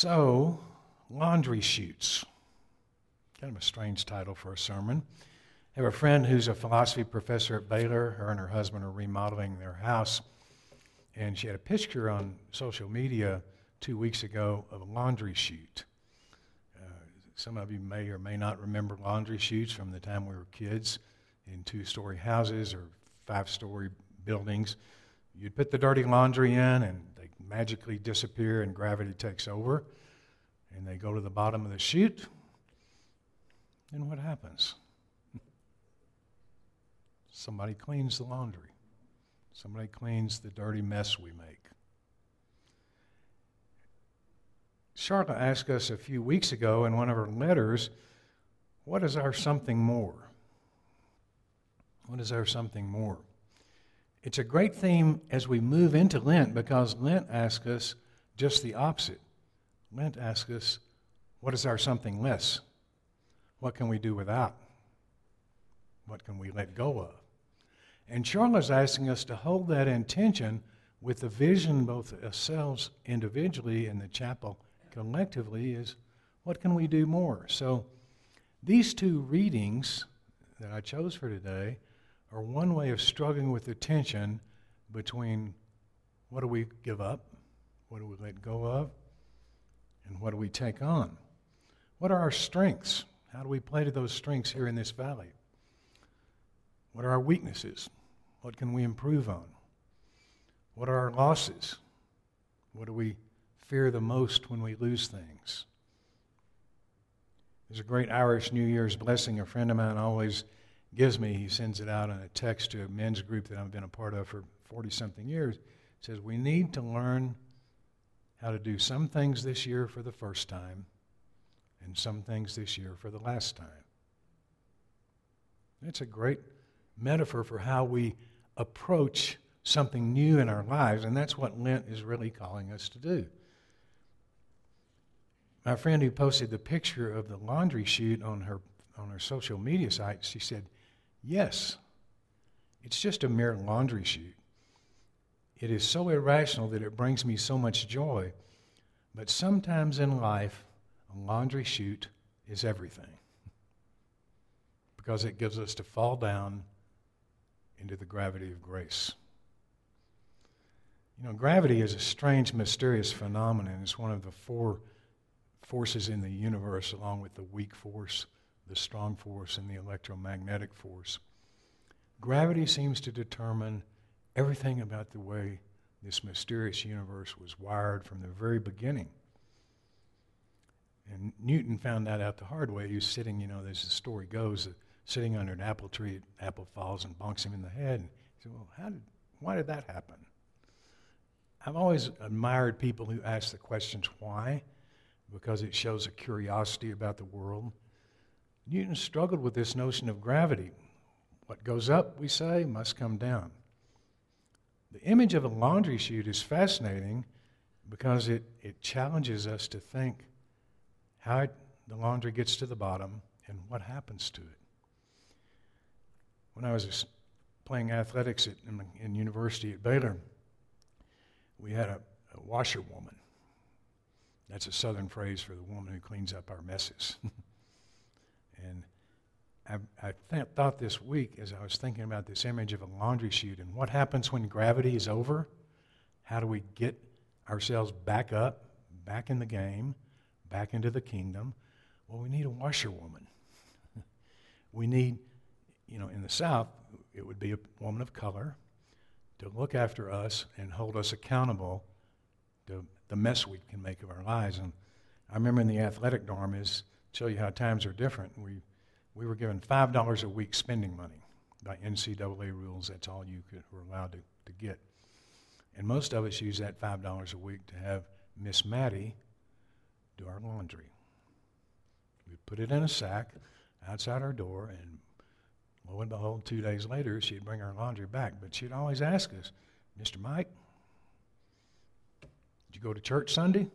So, laundry chutes. Kind of a strange title for a sermon. I have a friend who's a philosophy professor at Baylor. Her and her husband are remodeling their house. And she had a picture on social media two weeks ago of a laundry chute. Uh, some of you may or may not remember laundry chutes from the time we were kids in two story houses or five story buildings. You'd put the dirty laundry in, and magically disappear, and gravity takes over. And they go to the bottom of the chute. And what happens? Somebody cleans the laundry. Somebody cleans the dirty mess we make. Charlotte asked us a few weeks ago in one of her letters, What is our something more? What is our something more? It's a great theme as we move into Lent because Lent asks us just the opposite. Lent asks us, What is our something less? What can we do without? What can we let go of? And Charlotte's asking us to hold that intention with the vision, both ourselves individually and the chapel collectively, is what can we do more? So these two readings that I chose for today are one way of struggling with the tension between what do we give up, what do we let go of, and what do we take on? What are our strengths? How do we play to those strengths here in this valley? What are our weaknesses? What can we improve on? What are our losses? What do we fear the most when we lose things? There's a great Irish New Year's blessing a friend of mine always gives me. He sends it out in a text to a men's group that I've been a part of for 40 something years. It says, We need to learn how to do some things this year for the first time and some things this year for the last time. It's a great metaphor for how we approach something new in our lives, and that's what Lent is really calling us to do. My friend who posted the picture of the laundry chute on her on her social media site, she said, "Yes, it's just a mere laundry chute. It is so irrational that it brings me so much joy, but sometimes in life, a laundry chute is everything because it gives us to fall down into the gravity of grace. You know, gravity is a strange, mysterious phenomenon. It's one of the four forces in the universe, along with the weak force, the strong force, and the electromagnetic force. Gravity seems to determine everything about the way this mysterious universe was wired from the very beginning. And Newton found that out the hard way. He was sitting, you know, as the story goes, uh, sitting under an apple tree, apple falls and bonks him in the head. And he said, Well, how did, why did that happen? I've always admired people who ask the questions why, because it shows a curiosity about the world. Newton struggled with this notion of gravity. What goes up, we say, must come down. The image of a laundry chute is fascinating because it, it challenges us to think how it, the laundry gets to the bottom and what happens to it when I was playing athletics at, in, in, university at Baylor, we had a, a washerwoman. That's a southern phrase for the woman who cleans up our messes. and I, I th- thought this week, as I was thinking about this image of a laundry chute and what happens when gravity is over, how do we get ourselves back up, back in the game, back into the kingdom? Well, we need a washerwoman. we need you know, in the South, it would be a woman of color to look after us and hold us accountable to the mess we can make of our lives. And I remember in the athletic dorm is show you how times are different. We we were given five dollars a week spending money by NCAA rules. That's all you could, were allowed to, to get. And most of us use that five dollars a week to have Miss Maddie do our laundry. We put it in a sack outside our door and Lo and behold, two days later, she'd bring our laundry back. But she'd always ask us, Mr. Mike, did you go to church Sunday?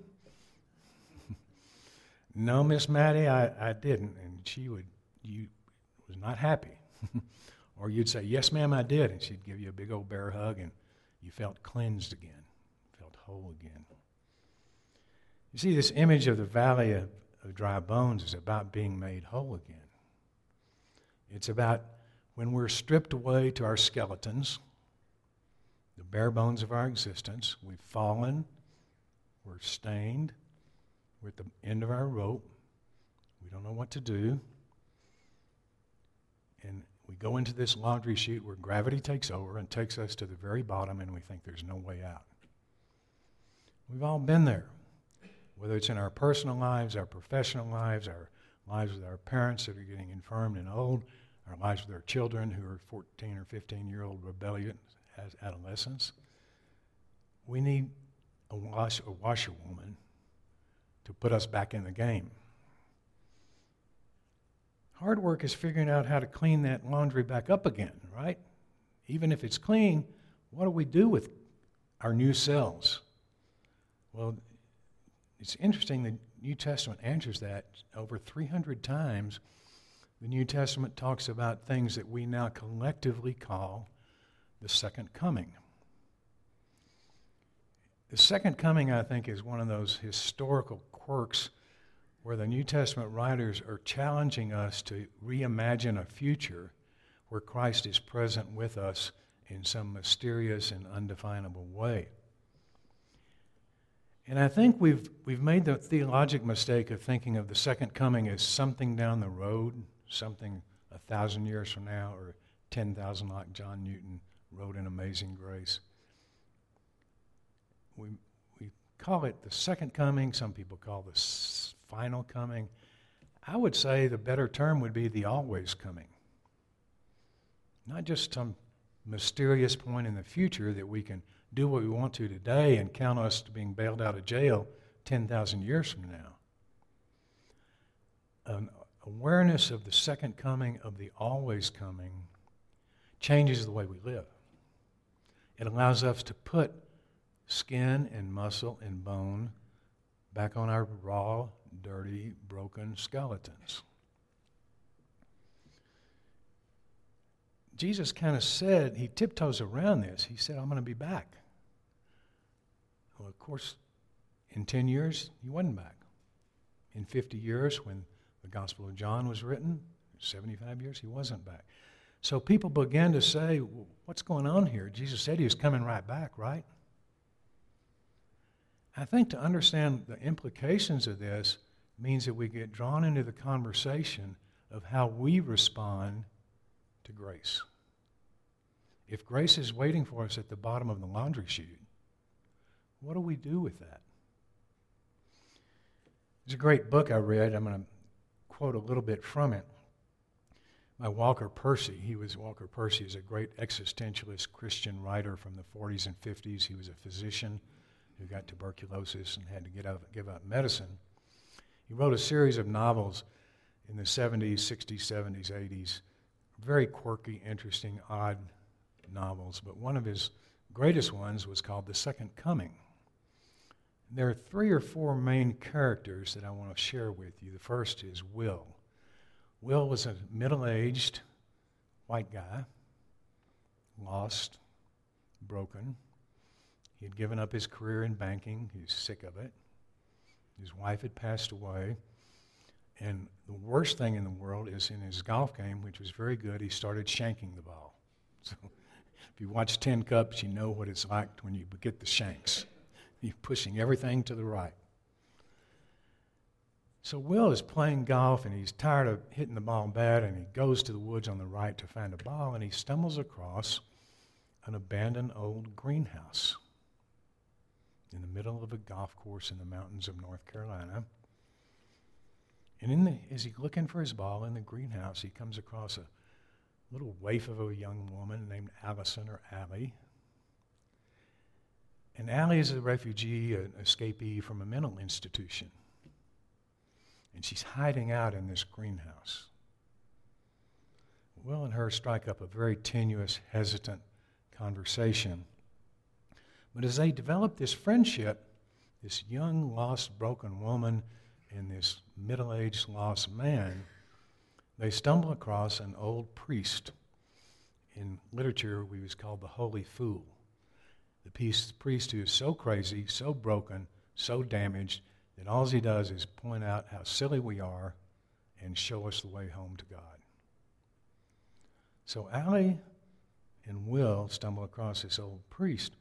No, Miss Maddie, I, I didn't. And she would, you was not happy. or you'd say, yes, ma'am, I did. And she'd give you a big old bear hug and you felt cleansed again, felt whole again. You see, this image of the valley of, of dry bones is about being made whole again. It's about when we're stripped away to our skeletons, the bare bones of our existence, we've fallen, we're stained, we're at the end of our rope, we don't know what to do, and we go into this laundry chute where gravity takes over and takes us to the very bottom, and we think there's no way out. We've all been there whether it's in our personal lives, our professional lives, our lives with our parents that are getting infirmed and old, our lives with our children who are 14 or 15 year old rebellious as adolescents. We need a, wash, a washerwoman to put us back in the game. Hard work is figuring out how to clean that laundry back up again, right? Even if it's clean, what do we do with our new cells? Well, it's interesting the New Testament answers that over 300 times. The New Testament talks about things that we now collectively call the second coming. The second coming, I think, is one of those historical quirks where the New Testament writers are challenging us to reimagine a future where Christ is present with us in some mysterious and undefinable way. And I think we've, we've made the theologic mistake of thinking of the second coming as something down the road, something a thousand years from now, or 10,000 like John Newton wrote in Amazing Grace. We, call it the second coming, some people call this final coming. I would say the better term would be the always coming. Not just some mysterious point in the future that we can do what we want to today and count us to being bailed out of jail 10,000 years from now. An awareness of the second coming, of the always coming, changes the way we live. It allows us to put skin and muscle and bone back on our raw, dirty, broken skeletons. Jesus kind of said, he tiptoes around this. He said, I'm going to be back. Well, of course, in 10 years, he wasn't back. In 50 years, when the Gospel of John was written, 75 years, he wasn't back. So people began to say, What's going on here? Jesus said he was coming right back, right? I think to understand the implications of this means that we get drawn into the conversation of how we respond to grace. If grace is waiting for us at the bottom of the laundry chute, what do we do with that? There's a great book I read. I'm going to quote a little bit from it by Walker Percy. He was Walker Percy is a great existentialist Christian writer from the 40s and 50s. He was a physician who got tuberculosis and had to get give up medicine. He wrote a series of novels in the 70s, 60s, 70s, 80s. Very quirky, interesting, odd novels. But one of his greatest ones was called The Second Coming. There are three or four main characters that I want to share with you. The first is Will. Will was a middle aged white guy, lost, broken. He had given up his career in banking, he was sick of it. His wife had passed away. And the worst thing in the world is in his golf game, which was very good, he started shanking the ball. So if you watch Tin Cups, you know what it's like when you get the shanks. You're pushing everything to the right. So Will is playing golf and he's tired of hitting the ball bad and he goes to the woods on the right to find a ball and he stumbles across an abandoned old greenhouse in the middle of a golf course in the mountains of North Carolina. And in the, as he's looking for his ball in the greenhouse, he comes across a little waif of a young woman named Allison or Allie and Allie is a refugee, an escapee from a mental institution. And she's hiding out in this greenhouse. Will and her strike up a very tenuous, hesitant conversation. But as they develop this friendship, this young, lost, broken woman and this middle aged, lost man, they stumble across an old priest. In literature, he was called the Holy Fool the priest who is so crazy, so broken, so damaged, that all he does is point out how silly we are and show us the way home to God. So Allie and Will stumble across this old priest,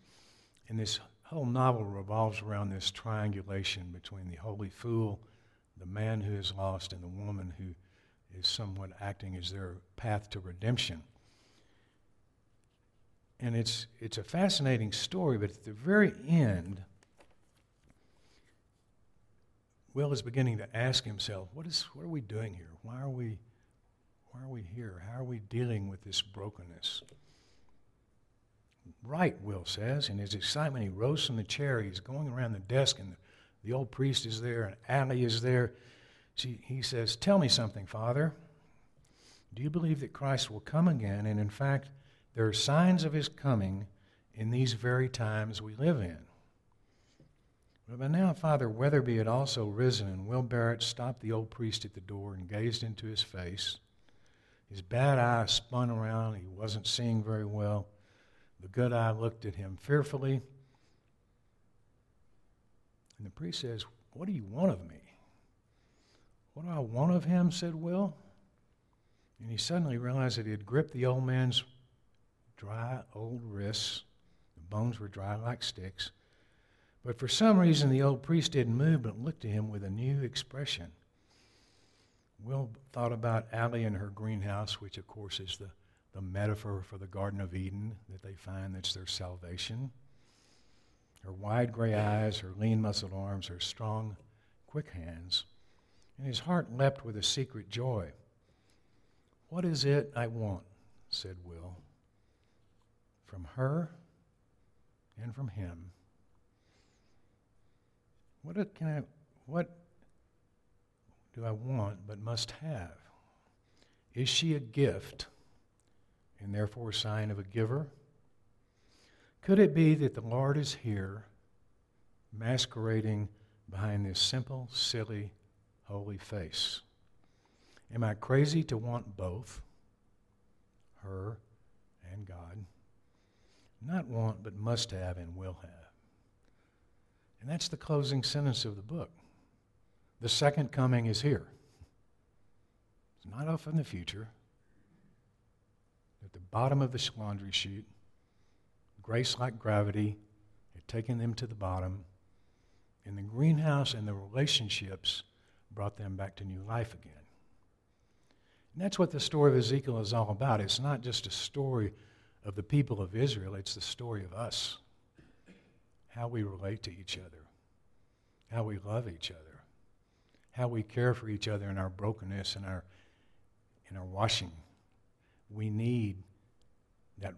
and this whole novel revolves around this triangulation between the holy fool, the man who is lost, and the woman who is somewhat acting as their path to redemption. And it's, it's a fascinating story, but at the very end, Will is beginning to ask himself, what, is, what are we doing here? Why are we, why are we here? How are we dealing with this brokenness? Right, Will says. In his excitement, he rose from the chair. He's going around the desk, and the, old priest is there, and Allie is there. She, he says, Tell me something, Father. Do you believe that Christ will come again? And in fact, there are signs of his coming in these very times we live in. But now Father Weatherby had also risen, and Will Barrett stopped the old priest at the door and gazed into his face. His bad eye spun around. He wasn't seeing very well. The good eye looked at him fearfully. And the priest says, What do you want of me? What do I want of him? said Will. And he suddenly realized that he had gripped the old man's dry old wrists. The bones were dry like sticks. But for some reason, the old priest didn't move but looked at him with a new expression. Will thought about Allie and her greenhouse, which, of course, is the, the metaphor for the Garden of Eden that they find that's their salvation. Her wide gray eyes, her lean muscled arms, her strong, quick hands. And his heart leapt with a secret joy. What is it I want? said Will. From her and from him what can I, what do I want but must have? Is she a gift and therefore a sign of a giver? Could it be that the Lord is here masquerading behind this simple, silly, holy face? Am I crazy to want both, her and God? Not want, but must have and will have. And that's the closing sentence of the book. The second coming is here. It's not off in the future. At the bottom of the laundry chute, grace like gravity had taken them to the bottom, and the greenhouse and the relationships brought them back to new life again. And that's what the story of Ezekiel is all about. It's not just a story of the people of Israel, it's the story of us how we relate to each other, how we love each other, how we care for each other in our brokenness and our, in our washing. We need that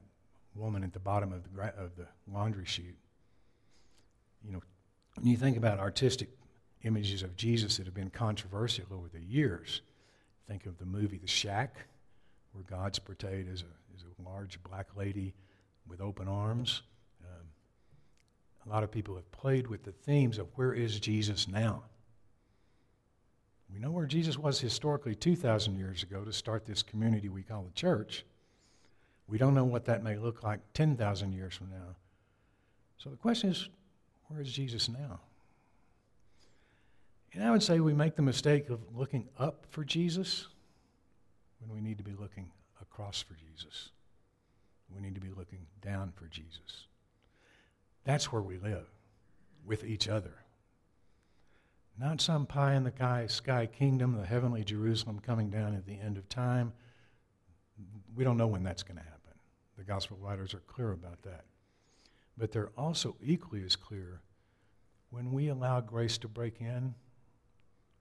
woman at the bottom of the, gra- of the laundry chute. You know, when you think about artistic images of Jesus that have been controversial over the years, think of the movie The Shack, where God's portrayed as a, as a large black lady with open arms. Um, a lot of people have played with the themes of where is Jesus now? We know where Jesus was historically 2,000 years ago to start this community we call the church. We don't know what that may look like 10,000 years from now. So the question is, where is Jesus now? And I would say we make the mistake of looking up for Jesus when we need to be looking across for Jesus. We need to be looking down for Jesus. That's where we live, with each other. Not some pie in the sky kingdom, the heavenly Jerusalem coming down at the end of time. We don't know when that's going to happen. The gospel writers are clear about that. But they're also equally as clear when we allow grace to break in,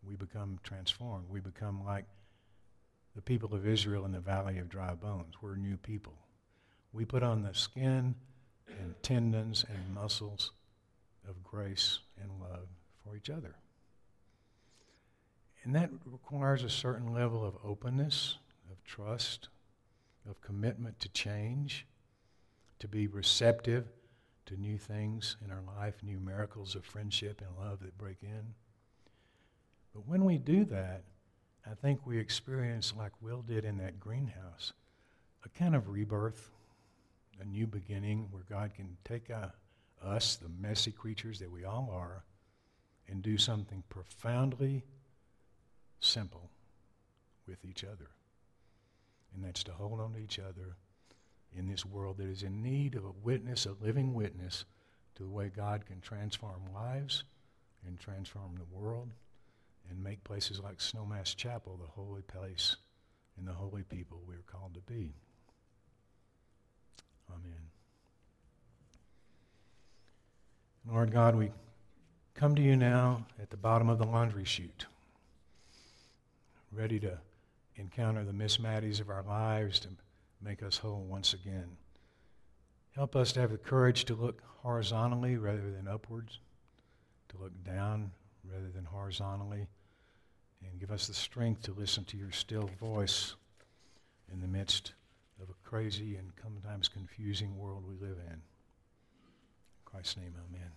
we become transformed. We become like the people of Israel in the valley of dry bones. We're new people. We put on the skin and tendons and muscles of grace and love for each other. And that requires a certain level of openness, of trust, of commitment to change, to be receptive to new things in our life, new miracles of friendship and love that break in. But when we do that, I think we experience, like Will did in that greenhouse, a kind of rebirth a new beginning where God can take uh, us, the messy creatures that we all are, and do something profoundly simple with each other. And that's to hold on to each other in this world that is in need of a witness, a living witness to the way God can transform lives and transform the world and make places like Snowmass Chapel the holy place and the holy people we are called to be. Amen. Lord God, we come to you now at the bottom of the laundry chute, ready to encounter the Miss Maddies of our lives to make us whole once again. Help us to have the courage to look horizontally rather than upwards, to look down rather than horizontally, and give us the strength to listen to your still voice in the midst of a crazy and sometimes confusing world we live in. In Christ's name, amen.